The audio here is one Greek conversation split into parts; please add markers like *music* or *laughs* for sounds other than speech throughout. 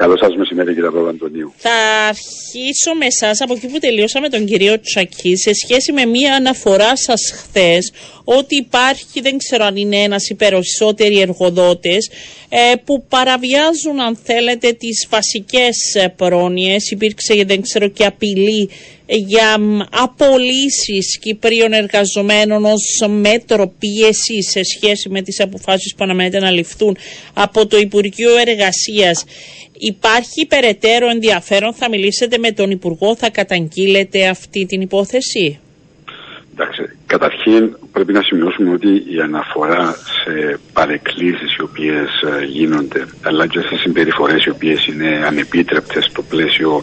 Καλό σας μεσημέρι, κύριε Παπαντονίου. Θα αρχίσω με εσάς από εκεί που τελειώσαμε τον κύριο Τσακή σε σχέση με μία αναφορά σας χθες ότι υπάρχει, δεν ξέρω αν είναι ένας ή περισσότεροι εργοδότες ε, που παραβιάζουν, αν θέλετε, τις βασικές πρόνοιες. Υπήρξε, δεν ξέρω, και απειλή για απολύσεις Κυπρίων εργαζομένων ως μέτρο πίεση σε σχέση με τις αποφάσεις που αναμένεται να ληφθούν από το Υπουργείο Εργασίας. Υπάρχει περαιτέρω ενδιαφέρον, θα μιλήσετε με τον Υπουργό, θα καταγγείλετε αυτή την υπόθεση. Εντάξει, καταρχήν πρέπει να σημειώσουμε ότι η αναφορά σε παρεκκλήσεις οι οποίες ε, γίνονται αλλά και σε συμπεριφορές οι οποίες είναι ανεπίτρεπτες στο πλαίσιο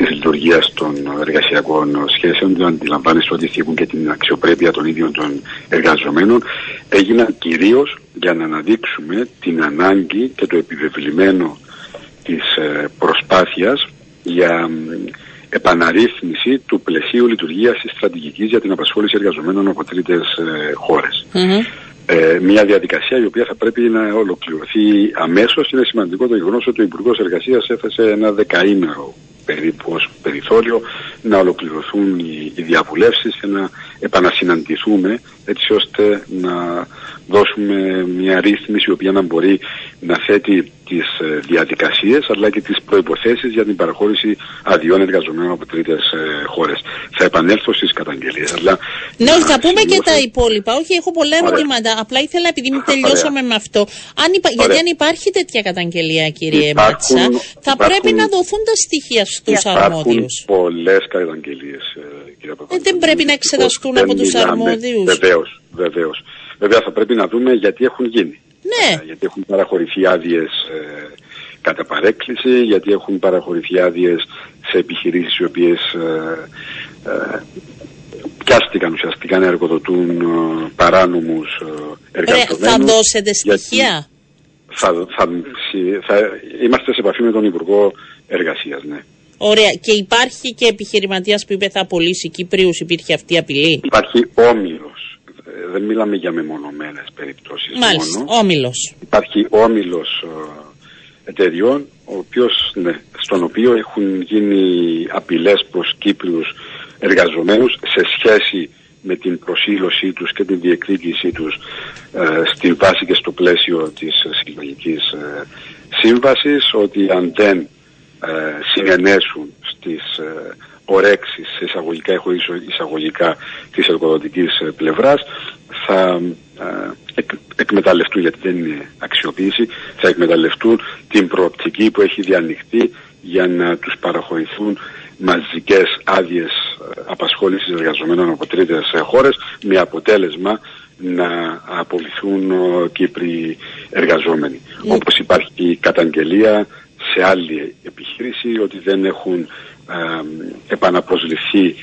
της λειτουργίας των εργασιακών σχέσεων δεν αντιλαμβάνεστε ότι θίγουν και την αξιοπρέπεια των ίδιων των εργαζομένων. Έγιναν κυρίως για να αναδείξουμε την ανάγκη και το επιβεβλημένο της ε, προσπάθειας για επαναρρύθμιση του πλαισίου λειτουργίας της στρατηγικής για την απασχόληση εργαζομένων από τρίτες ε, χωρες Ε, μια διαδικασία η οποία θα πρέπει να ολοκληρωθεί αμέσως. Είναι σημαντικό το γεγονός ότι ο Υπουργός Εργασίας έθεσε ένα δεκαήμερο περίπου ως περιθώριο να ολοκληρωθούν οι, οι διαβουλεύσεις και να επανασυναντηθούμε έτσι ώστε να δώσουμε μια ρύθμιση η οποία να μπορεί να θέτει τις ε, διαδικασίες αλλά και τις προϋποθέσεις για την παραχώρηση αδειών εργαζομένων από τρίτες ε, χώρες. Θα επανέλθω στις καταγγελίες. Αλλά ναι, όχι, θα πούμε και τα υπόλοιπα. Όχι, έχω πολλά ερωτήματα. Απλά ήθελα επειδή μην τελειώσαμε με αυτό. Αν υπα... Γιατί αν υπάρχει τέτοια καταγγελία, κύριε υπάρχουν, Μάτσα, θα υπάρχουν, πρέπει να δοθούν τα στοιχεία στους αρμόδιους. Υπάρχουν πολλές καταγγελίες, ε, κύριε ε, Δεν πρέπει να εξεταστούν από τους αρμόδιους. Βεβαίως, βεβαίως. Βέβαια θα πρέπει να δούμε γιατί έχουν γίνει. Ναι. γιατί έχουν παραχωρηθεί άδειες ε, κατά παρέκκληση, γιατί έχουν παραχωρηθεί άδειες σε επιχειρήσεις οι οποίες ε, ε, πιάστηκαν ουσιαστικά να εργοδοτούν ε, παράνομους ε, εργαζομένους. θα δώσετε στοιχεία; Θα, θα, θα, είμαστε σε επαφή με τον Υπουργό Εργασίας, ναι. Ωραία. Και υπάρχει και επιχειρηματίας που είπε θα απολύσει Κύπριους, υπήρχε αυτή η απειλή. Υπάρχει όμιλος δεν μιλάμε για μεμονωμένες περιπτώσεις Μάλιστα, μόνο. όμιλος. Υπάρχει όμιλος ε, εταιριών ο οποίος, ναι, στον οποίο έχουν γίνει απειλές προς Κύπριους εργαζομένους σε σχέση με την προσήλωσή τους και την διεκδίκησή τους ε, στη βάση και στο πλαίσιο της συλλογικής ε, σύμβασης ότι αν δεν ε, συνενέσουν στις ε, ορέξεις εισαγωγικά έχω εισαγωγικά της εργοδοτικής ε, πλευράς θα ε, εκ, εκμεταλλευτούν γιατί δεν είναι αξιοποίηση θα εκμεταλλευτούν την προοπτική που έχει διανοιχτεί για να τους παραχωρηθούν μαζικές άδειες ε, απασχόλησης εργαζομένων από τρίτες χώρες με αποτέλεσμα να απολυθούν Κύπροι εργαζόμενοι. Mm. Όπως υπάρχει καταγγελία σε άλλη επιχείρηση ότι δεν έχουν επαναπροσληφθεί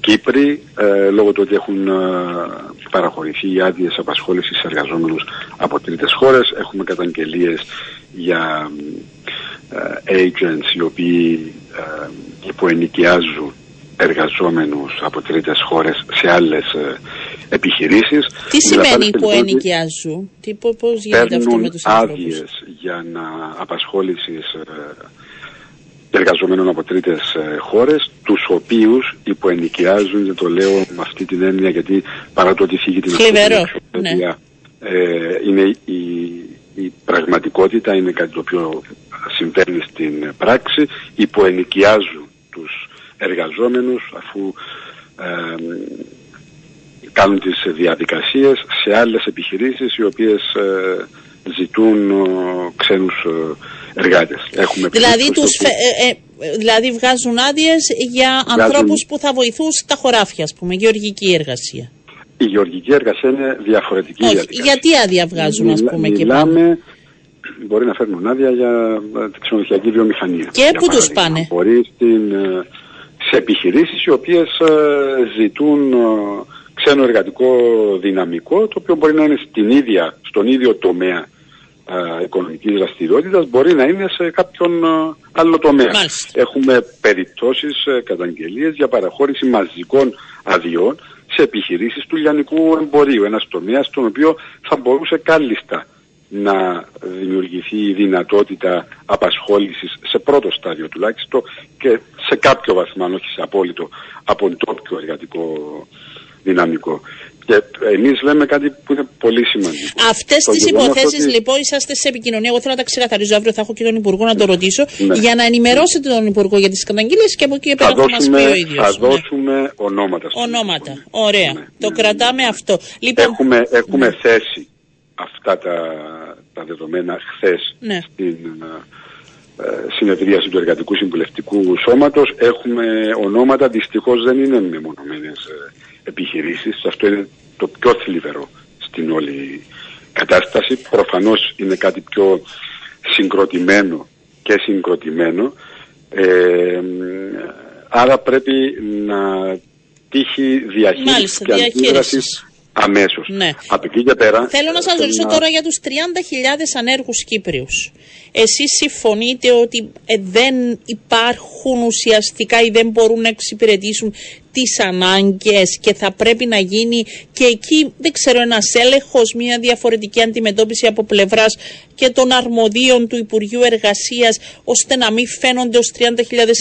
Κύπροι ε, λόγω του ότι έχουν ε, παραχωρηθεί οι άδειες απασχόλησης εργαζόμενους από τρίτες χώρες. Έχουμε καταγγελίες για ε, agents οι οποίοι ε, υποενοικιάζουν εργαζόμενους από τρίτες χώρες σε άλλες ε, επιχειρήσεις. Τι σημαίνει υποενοικιάζουν, τι, πώς γίνεται αυτό με τους άδειες για να απασχόλησης εργαζομένων από τρίτες ε, χώρες, τους οποίους υποενοικιάζουν, δεν το λέω με αυτή την έννοια γιατί παρά το ότι φύγει την ναι. ε, είναι η, η πραγματικότητα, είναι κάτι το οποίο συμβαίνει στην πράξη, υποενοικιάζουν τους εργαζόμενους αφού ε, κάνουν τις διαδικασίες σε άλλες επιχειρήσεις οι οποίες ε, ζητούν ε, ξένους ε, εργάτες. Έχουμε δηλαδή, τους ε, ε, δηλαδή βγάζουν άδειες για βγάζουν... ανθρώπους που θα βοηθούν στα χωράφια, ας πούμε, γεωργική εργασία. Η γεωργική εργασία είναι διαφορετική Όχι, Γιατί άδεια βγάζουν, ας πούμε, και πάμε. Μπορεί να φέρνουν άδεια για την ξενοδοχειακή βιομηχανία. Και πού τους πάνε; Μπορεί στην, σε επιχειρήσεις οι οποίες ζητούν ξένο εργατικό δυναμικό, το οποίο μπορεί να είναι στην ίδια, στον ίδιο τομέα α, οικονομικής δραστηριότητας, μπορεί να είναι σε κάποιον άλλο τομέα. Έχουμε περιπτώσεις, ε, καταγγελίες για παραχώρηση μαζικών αδειών σε επιχειρήσεις του λιανικού εμπορίου, ένας τομέας στον οποίο θα μπορούσε κάλλιστα να δημιουργηθεί η δυνατότητα απασχόλησης σε πρώτο στάδιο τουλάχιστον και σε κάποιο βαθμό, αν όχι σε απόλυτο, από το εργατικό δυναμικό. Και εμείς λέμε κάτι που είναι πολύ σημαντικό. Αυτές τις υποθέσεις ότι... λοιπόν είσαστε σε επικοινωνία. Εγώ θέλω να τα ξεκαθαρίζω. Αύριο θα έχω και τον Υπουργό να το ρωτήσω ναι. για να ενημερώσετε τον Υπουργό για τις καταγγελίες και από εκεί πέρα θα, θα μας πει ο ίδιος. Θα ναι. δώσουμε ονόματα. Ονόματα. Ωραία. Ναι, το ναι, κρατάμε αυτό. Λοιπόν... Έχουμε, έχουμε θέσει αυτά τα, τα δεδομένα χθες στην ε, συνεδρίαση του Εργατικού Συμβουλευτικού Σώματος. Έχουμε ονόματα, δυστυχώς δεν είναι μεμονωμένες ε, επιχειρήσεις. Αυτό είναι το πιο θλιβερό στην όλη κατάσταση. Προφανώς είναι κάτι πιο συγκροτημένο και συγκροτημένο. Ε, άρα πρέπει να τύχει διαχείρισης και αντίδρασης αμέσως. Ναι. Από εκεί και πέρα... Θέλω να σας ρωτήσω τώρα για τους 30.000 ανέργους Κύπριους. Εσείς συμφωνείτε ότι ε, δεν υπάρχουν ουσιαστικά ή δεν μπορούν να εξυπηρετήσουν τις ανάγκες και θα πρέπει να γίνει και εκεί, δεν ξέρω, ένας έλεγχος, μια διαφορετική αντιμετώπιση από πλευράς και των αρμοδίων του Υπουργείου Εργασίας, ώστε να μην φαίνονται ως 30.000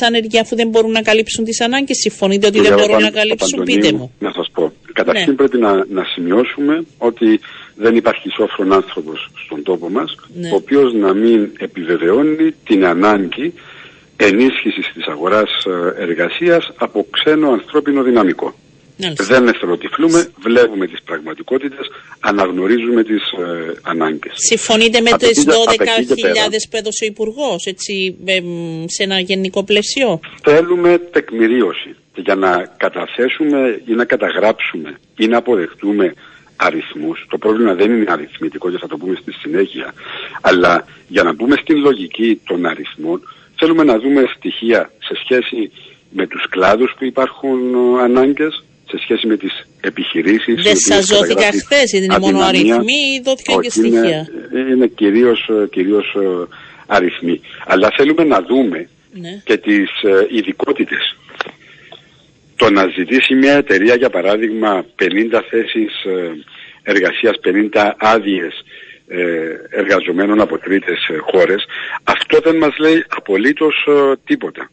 άνεργοι αφού δεν μπορούν να καλύψουν τις ανάγκες. Συμφωνείτε ότι δεν μπορούν να καλύψουν, πείτε μου. Να σας πω. Καταρχήν ναι. πρέπει να, να σημειώσουμε ότι δεν υπάρχει σόφρον άνθρωπος στον τόπο μας, ναι. ο οποίος να μην επιβεβαιώνει την ανάγκη ενίσχυσης της αγοράς ε, εργασίας από ξένο ανθρώπινο δυναμικό. Δεν εθελοτυφλούμε, βλέπουμε τις πραγματικότητες, αναγνωρίζουμε τις ε, ανάγκες. Συμφωνείτε με τις 12.000 που έδωσε ο Υπουργός, έτσι, σε ένα γενικό πλαίσιο; Θέλουμε τεκμηρίωση για να καταθέσουμε ή να καταγράψουμε ή να αποδεχτούμε αριθμούς. Το πρόβλημα δεν είναι αριθμητικό και θα το πούμε στη συνέχεια, αλλά για να μπούμε στην λογική των αριθμών θέλουμε να δούμε στοιχεία σε σχέση με τους κλάδους που υπάρχουν ε, ανάγκες, σε σχέση με τις επιχειρήσεις. Δεν σας δόθηκα χθες, είναι μόνο αριθμοί ή δόθηκαν και στοιχεία. Είναι, είναι κυρίως, ε, κυρίως ε, αριθμοί. Αλλά θέλουμε να δούμε ναι. και τις ειδικότητες. Το να ζητήσει μια εταιρεία για παράδειγμα 50 θέσεις εργασίας, 50 άδειες εργαζομένων από τρίτες χώρες, αυτό δεν μας λέει απολύτως τίποτα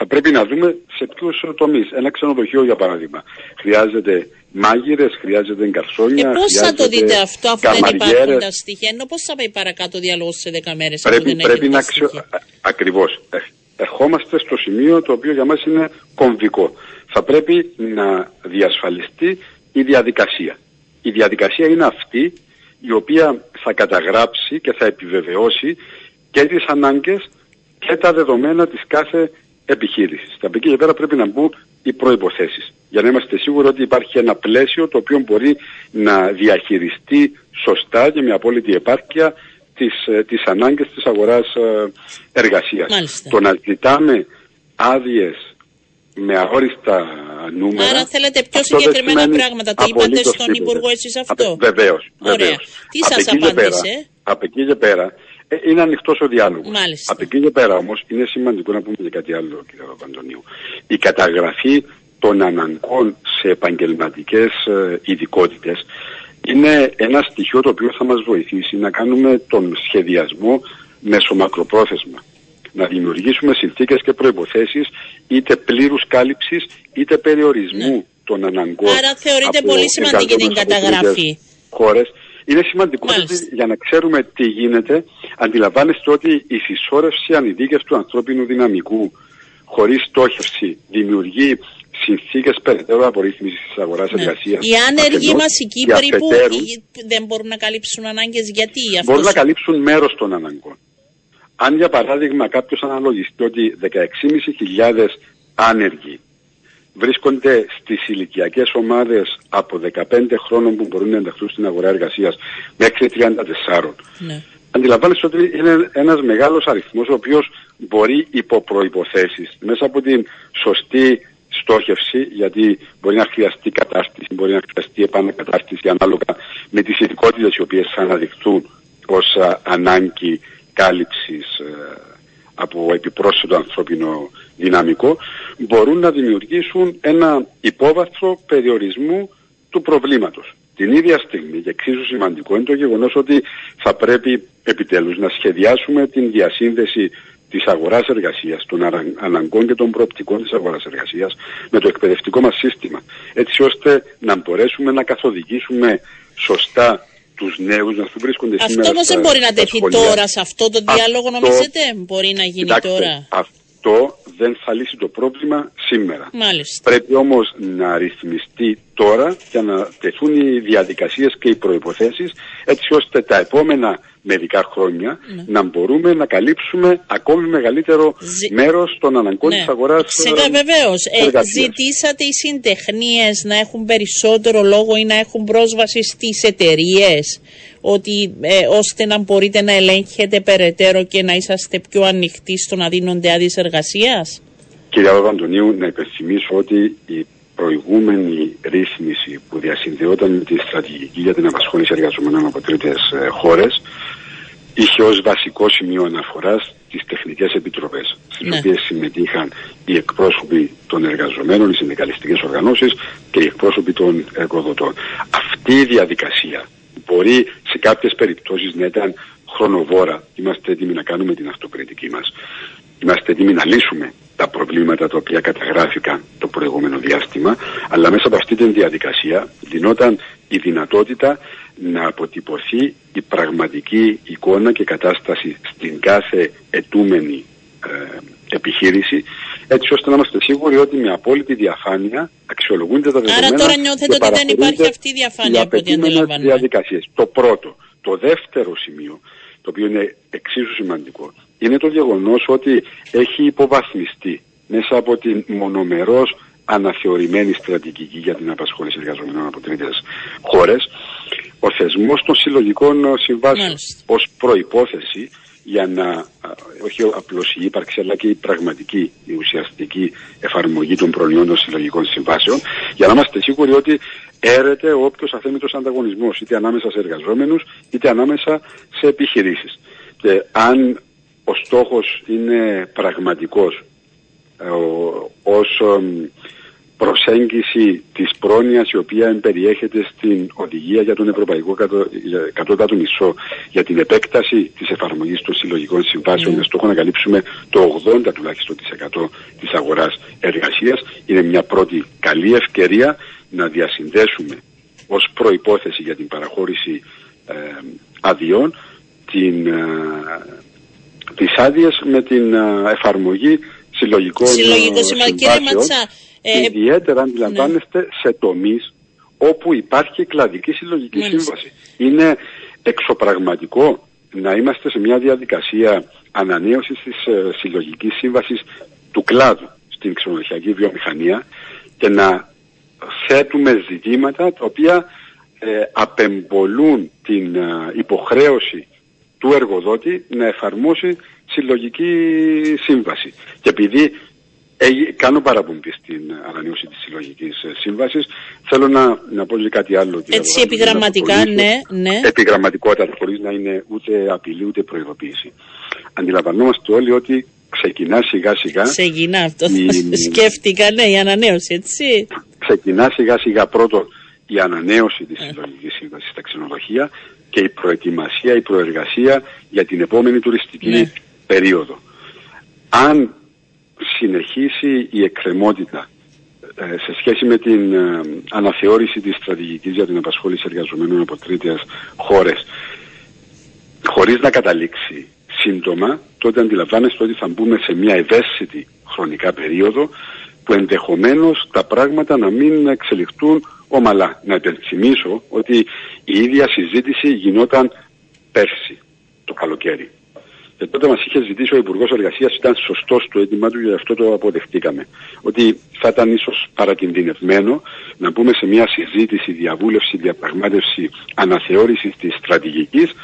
θα πρέπει να δούμε σε ποιους τομείς. Ένα ξενοδοχείο, για παράδειγμα, χρειάζεται μάγειρες, χρειάζεται εγκαρσόνια. Και πώς θα το δείτε αυτό, αφού δεν υπάρχουν τα στοιχεία, ενώ πώς θα πάει παρακάτω ο διάλογος σε 10 μέρες, Πρέπει, δεν πρέπει να ξε... Ακριβώς. Ε, ερχόμαστε στο σημείο το οποίο για μας είναι κομβικό. Θα πρέπει να διασφαλιστεί η διαδικασία. Η διαδικασία είναι αυτή η οποία θα καταγράψει και θα επιβεβαιώσει και τις ανάγκες και τα δεδομένα της κάθε επιχείρησης. Από εκεί και πέρα πρέπει να μπουν οι προϋποθέσεις για να είμαστε σίγουροι ότι υπάρχει ένα πλαίσιο το οποίο μπορεί να διαχειριστεί σωστά και με απόλυτη επάρκεια τις, ε, τις ανάγκες της αγοράς ε, εργασίας. Το να ζητάμε άδειες με αόριστα νούμερα. Άρα θέλετε πιο συγκεκριμένα πράγματα. Το είπατε στον Υπουργό εσείς αυτό; Βεβαίως. Ωραία. Τι σας απάντησε; Από εκεί και πέρα ε, είναι ανοιχτός ο διάλογος. Από εκεί και πέρα όμως είναι σημαντικό να πούμε και κάτι άλλο, κύριε Παπαντονίου. Η καταγραφή των αναγκών σε επαγγελματικές ε, ειδικότητες είναι ένα στοιχείο το οποίο θα μας βοηθήσει να κάνουμε τον σχεδιασμό μεσομακροπρόθεσμα. Να δημιουργήσουμε συνθήκες και προποθέσει είτε πλήρους κάλυψης είτε περιορισμού ναι. των αναγκών. Άρα θεωρείται πολύ σημαντική την καταγραφή. Χώρες είναι σημαντικό για να ξέρουμε τι γίνεται, αντιλαμβάνεστε ότι η συσσόρευση ανειδίκευτου ανθρώπινου δυναμικού χωρίς στόχευση δημιουργεί συνθήκες περαιτέρω απορρίθμισης της αγοράς ναι. εργασίας. Οι άνεργοι μας οι Κύπροι που δεν μπορούν να καλύψουν ανάγκες, γιατί αυτός... Μπορούν να καλύψουν μέρος των αναγκών. Αν για παράδειγμα κάποιος αναλογιστεί ότι 16.500 άνεργοι βρίσκονται στις ηλικιακές ομάδες από 15 χρόνων που μπορούν να ενταχθούν στην αγορά εργασίας μέχρι 34. Ναι. Αντιλαμβάνεστε ότι είναι ένας μεγάλος αριθμός ο οποίος μπορεί υπό προϋποθέσεις μέσα από την σωστή στόχευση γιατί μπορεί να χρειαστεί κατάσταση, μπορεί να χρειαστεί επανακατάσταση ανάλογα με τις ειδικότητες οι οποίες θα αναδειχθούν ως ανάγκη κάλυψης ε, από επιπρόσθετο ανθρώπινο δυναμικό μπορούν να δημιουργήσουν ένα υπόβαθρο περιορισμού του προβλήματος. Την ίδια στιγμή, και εξίσου σημαντικό, είναι το γεγονός ότι θα πρέπει επιτέλους να σχεδιάσουμε την διασύνδεση της αγοράς εργασίας, των αναγκών και των προοπτικών της αγοράς εργασίας με το εκπαιδευτικό μας σύστημα, έτσι ώστε να μπορέσουμε να καθοδηγήσουμε σωστά τους νέους να βρίσκονται αυτό σήμερα Αυτό όμως δεν μπορεί να τεθεί τώρα σε αυτό το διάλογο αυτό, νομίζετε, μπορεί να γίνει τώρα; Αυτό δεν θα λύσει το πρόβλημα σήμερα. Μάλιστα. Πρέπει όμως να ρυθμιστεί τώρα για να τεθούν οι διαδικασίες και οι προϋποθέσεις έτσι ώστε τα επόμενα μερικά χρόνια ναι. να μπορούμε να καλύψουμε ακόμη μεγαλύτερο Ζη... μέρος των αναγκών ναι. της αγοράς Σίγουρα βεβαίως. Ε, ζητήσατε οι συντεχνίες να έχουν περισσότερο λόγο ή να έχουν πρόσβαση στις εταιρείες ότι ε, ώστε να μπορείτε να ελέγχετε περαιτέρω και να είσαστε πιο ανοιχτοί στο να δίνονται άδειες εργασίας; Κύριε Αντωνίου, να υπενθυμίσω ότι η προηγούμενη ρύθμιση που διασυνδεόταν με τη στρατηγική για την απασχόληση εργαζομένων από τρίτες ε, χώρες είχε ως βασικό σημείο αναφοράς τις τεχνικές επιτροπές, στις ναι. οποίες συμμετείχαν οι εκπρόσωποι των εργαζομένων, οι συνδικαλιστικές οργανώσεις και οι εκπρόσωποι των εργοδοτών. Αυτή η διαδικασία μπορεί σε κάποιες περιπτώσεις να ήταν χρονοβόρα. Είμαστε έτοιμοι να κάνουμε την αυτοκριτική μας. Είμαστε έτοιμοι να λύσουμε τα προβλήματα τα οποία καταγράφηκαν το προηγούμενο διάστημα, αλλά μέσα από αυτή την διαδικασία δινόταν η δυνατότητα να αποτυπωθεί η πραγματική εικόνα και κατάσταση στην κάθε ετούμενη ε, επιχείρηση, έτσι ώστε να είμαστε σίγουροι ότι με απόλυτη διαφάνεια αξιολογούνται τα δεδομένα. Άρα τώρα νιώθετε ότι δεν υπάρχει αυτή η διαφάνεια από ό,τι αντιλαμβάνομαι. Διαδικασίες. Το πρώτο. Το δεύτερο σημείο, το οποίο είναι εξίσου σημαντικό, είναι το γεγονός ότι έχει υποβαθμιστεί μέσα από την μονομερός αναθεωρημένη στρατηγική για την απασχόληση εργαζομένων από τρίτες χώρες ο θεσμός των συλλογικών συμβάσεων ως προϋπόθεση για να, όχι απλώς η ύπαρξη αλλά και η πραγματική, η ουσιαστική εφαρμογή των προϊόντων συλλογικών συμβάσεων για να είμαστε σίγουροι ότι έρεται ο όποιος αθέμητος ανταγωνισμός είτε ανάμεσα σε εργαζόμενους είτε ανάμεσα σε επιχειρήσεις. Και αν ο στόχος είναι πραγματικός ε, ως προσέγγιση της πρόνοιας η οποία περιέχεται στην οδηγία για τον Ευρωπαϊκό Κατώτατο Μισό για την επέκταση της εφαρμογής των συλλογικών συμβάσεων mm. με στόχο να καλύψουμε το 80 τουλάχιστον της 100 της αγοράς εργασίας είναι μια πρώτη καλή ευκαιρία να διασυνδέσουμε ως προϋπόθεση για την παραχώρηση ε, αδειών την, ε, τις άδειες με την ε, εφαρμογή συλλογικών Συλλογικό συμβάσεων. Ε, Ιδιαίτερα αντιλαμβάνεστε ναι. σε τομείς όπου υπάρχει κλαδική συλλογική σύμβαση. Είναι εξωπραγματικό να είμαστε σε μια διαδικασία ανανέωσης της ε, συλλογικής σύμβασης του κλάδου στην ξενοδοχειακή βιομηχανία και να θέτουμε ζητήματα τα οποία ε, απεμπολούν την ε, υποχρέωση του εργοδότη να εφαρμόσει συλλογική σύμβαση. Και επειδή κάνω παραπομπή στην ανανέωση της συλλογικής ε, σύμβασης, θέλω να, να πω και κάτι άλλο. Έτσι επιγραμματικά, ναι, ναι. Επιγραμματικότητα, χωρίς να είναι ούτε απειλή ούτε προειδοποίηση. Αντιλαμβανόμαστε όλοι ότι ξεκινά σιγά σιγά. Ξεκινά αυτό. Η... *laughs* Σκέφτηκα, ναι, η ανανέωση, έτσι. Ξεκινά σιγά σιγά πρώτο η ανανέωση της ε. συλλογικής σύμβασης στα ξενοδοχεία και η προετοιμασία, η προεργασία για την επόμενη τουριστική ναι. περίοδο. Αν συνεχίσει η εκκρεμότητα ε, σε σχέση με την ε, αναθεώρηση της στρατηγικής για την απασχόληση εργαζομένων από τρίτες χώρες χωρίς να καταλήξει σύντομα, τότε αντιλαμβάνεστε ότι θα μπούμε σε μια ευαίσθητη χρονικά περίοδο που ενδεχομένως τα πράγματα να μην εξελιχθούν ομαλά. Να υπενθυμίσω ότι η ίδια συζήτηση γινόταν πέρσι το καλοκαίρι. Και τότε μας είχε ζητήσει ο Υπουργός Εργασίας, ήταν σωστός το αίτημά του, γι' αυτό το αποδεχτήκαμε. Ότι θα ήταν ίσως παρακινδυνευμένο να μπούμε σε μια συζήτηση, διαβούλευση, διαπραγμάτευση αναθεώρηση της στρατηγικής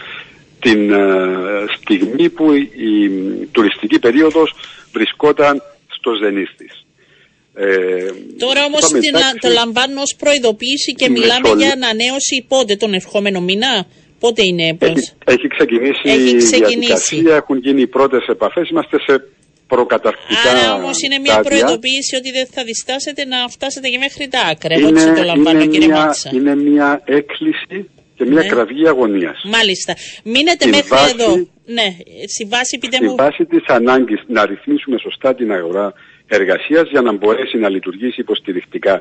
την ε, στιγμή που η, η τουριστική περίοδος βρισκόταν στο ζενής της. Ε, Τώρα όμως το λαμβάνω ως προειδοποίηση και μιλάμε για ανανέωση πότε τον ερχόμενο μήνα; Πότε είναι, πώς; Έχει, έχει ξεκινήσει, έχει ξεκινήσει. η διαδικασία, έχουν γίνει οι πρώτες επαφές, είμαστε σε προκαταρκτικά Άρα όμως είναι μια προειδοποίηση ότι δεν θα διστάσετε να φτάσετε και μέχρι τα άκρα. Εγώ έτσι το λαμβάνω, είναι κύριε μια, Είναι μια έκκληση και μια Ναι. κραυγή αγωνίας. Μάλιστα. Μείνετε Στην μέχρι βάση- εδώ. Ναι, στη βάση πείτε Στη μου. βάση της ανάγκης να ρυθμίσουμε σωστά την αγορά εργασίας για να μπορέσει να λειτουργήσει υποστηρικτικά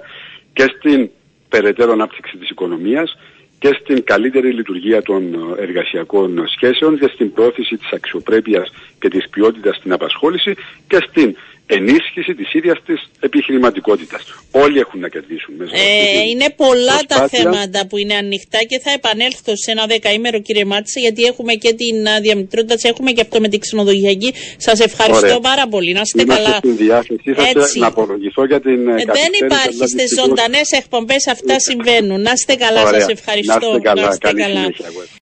και στην περαιτέρω ανάπτυξη της οικονομίας και στην καλύτερη λειτουργία των ε, εργασιακών σχέσεων και στην πρόθεση της αξιοπρέπειας και της ποιότητας στην απασχόληση και στην ενίσχυση της ίδιας της επιχειρηματικότητας. Όλοι έχουν να κερδίσουν μέσα από αυτή Ε, την είναι πολλά τα προσπάθεια. θέματα που είναι ανοιχτά και θα επανέλθω σε ένα δεκαήμερο κύριε Μάτσα γιατί έχουμε και την α, διαμητρότητα, έχουμε και αυτό με την ξενοδοχειακή. Σας ευχαριστώ Ωραία. πάρα πολύ. Να είστε Είμαστε καλά. στην διάθεσή σας Έτσι. να απολογηθώ για την ε, Ε, δεν καθυστέρηση, υπάρχει αλλά στις δυστυχώς- ζωντανές εκπομπές αυτά συμβαίνουν. Να είστε καλά, Ωραία. σας ευχαριστώ. Να είστε καλά. Να είστε Καλή καλά. συνέχεια.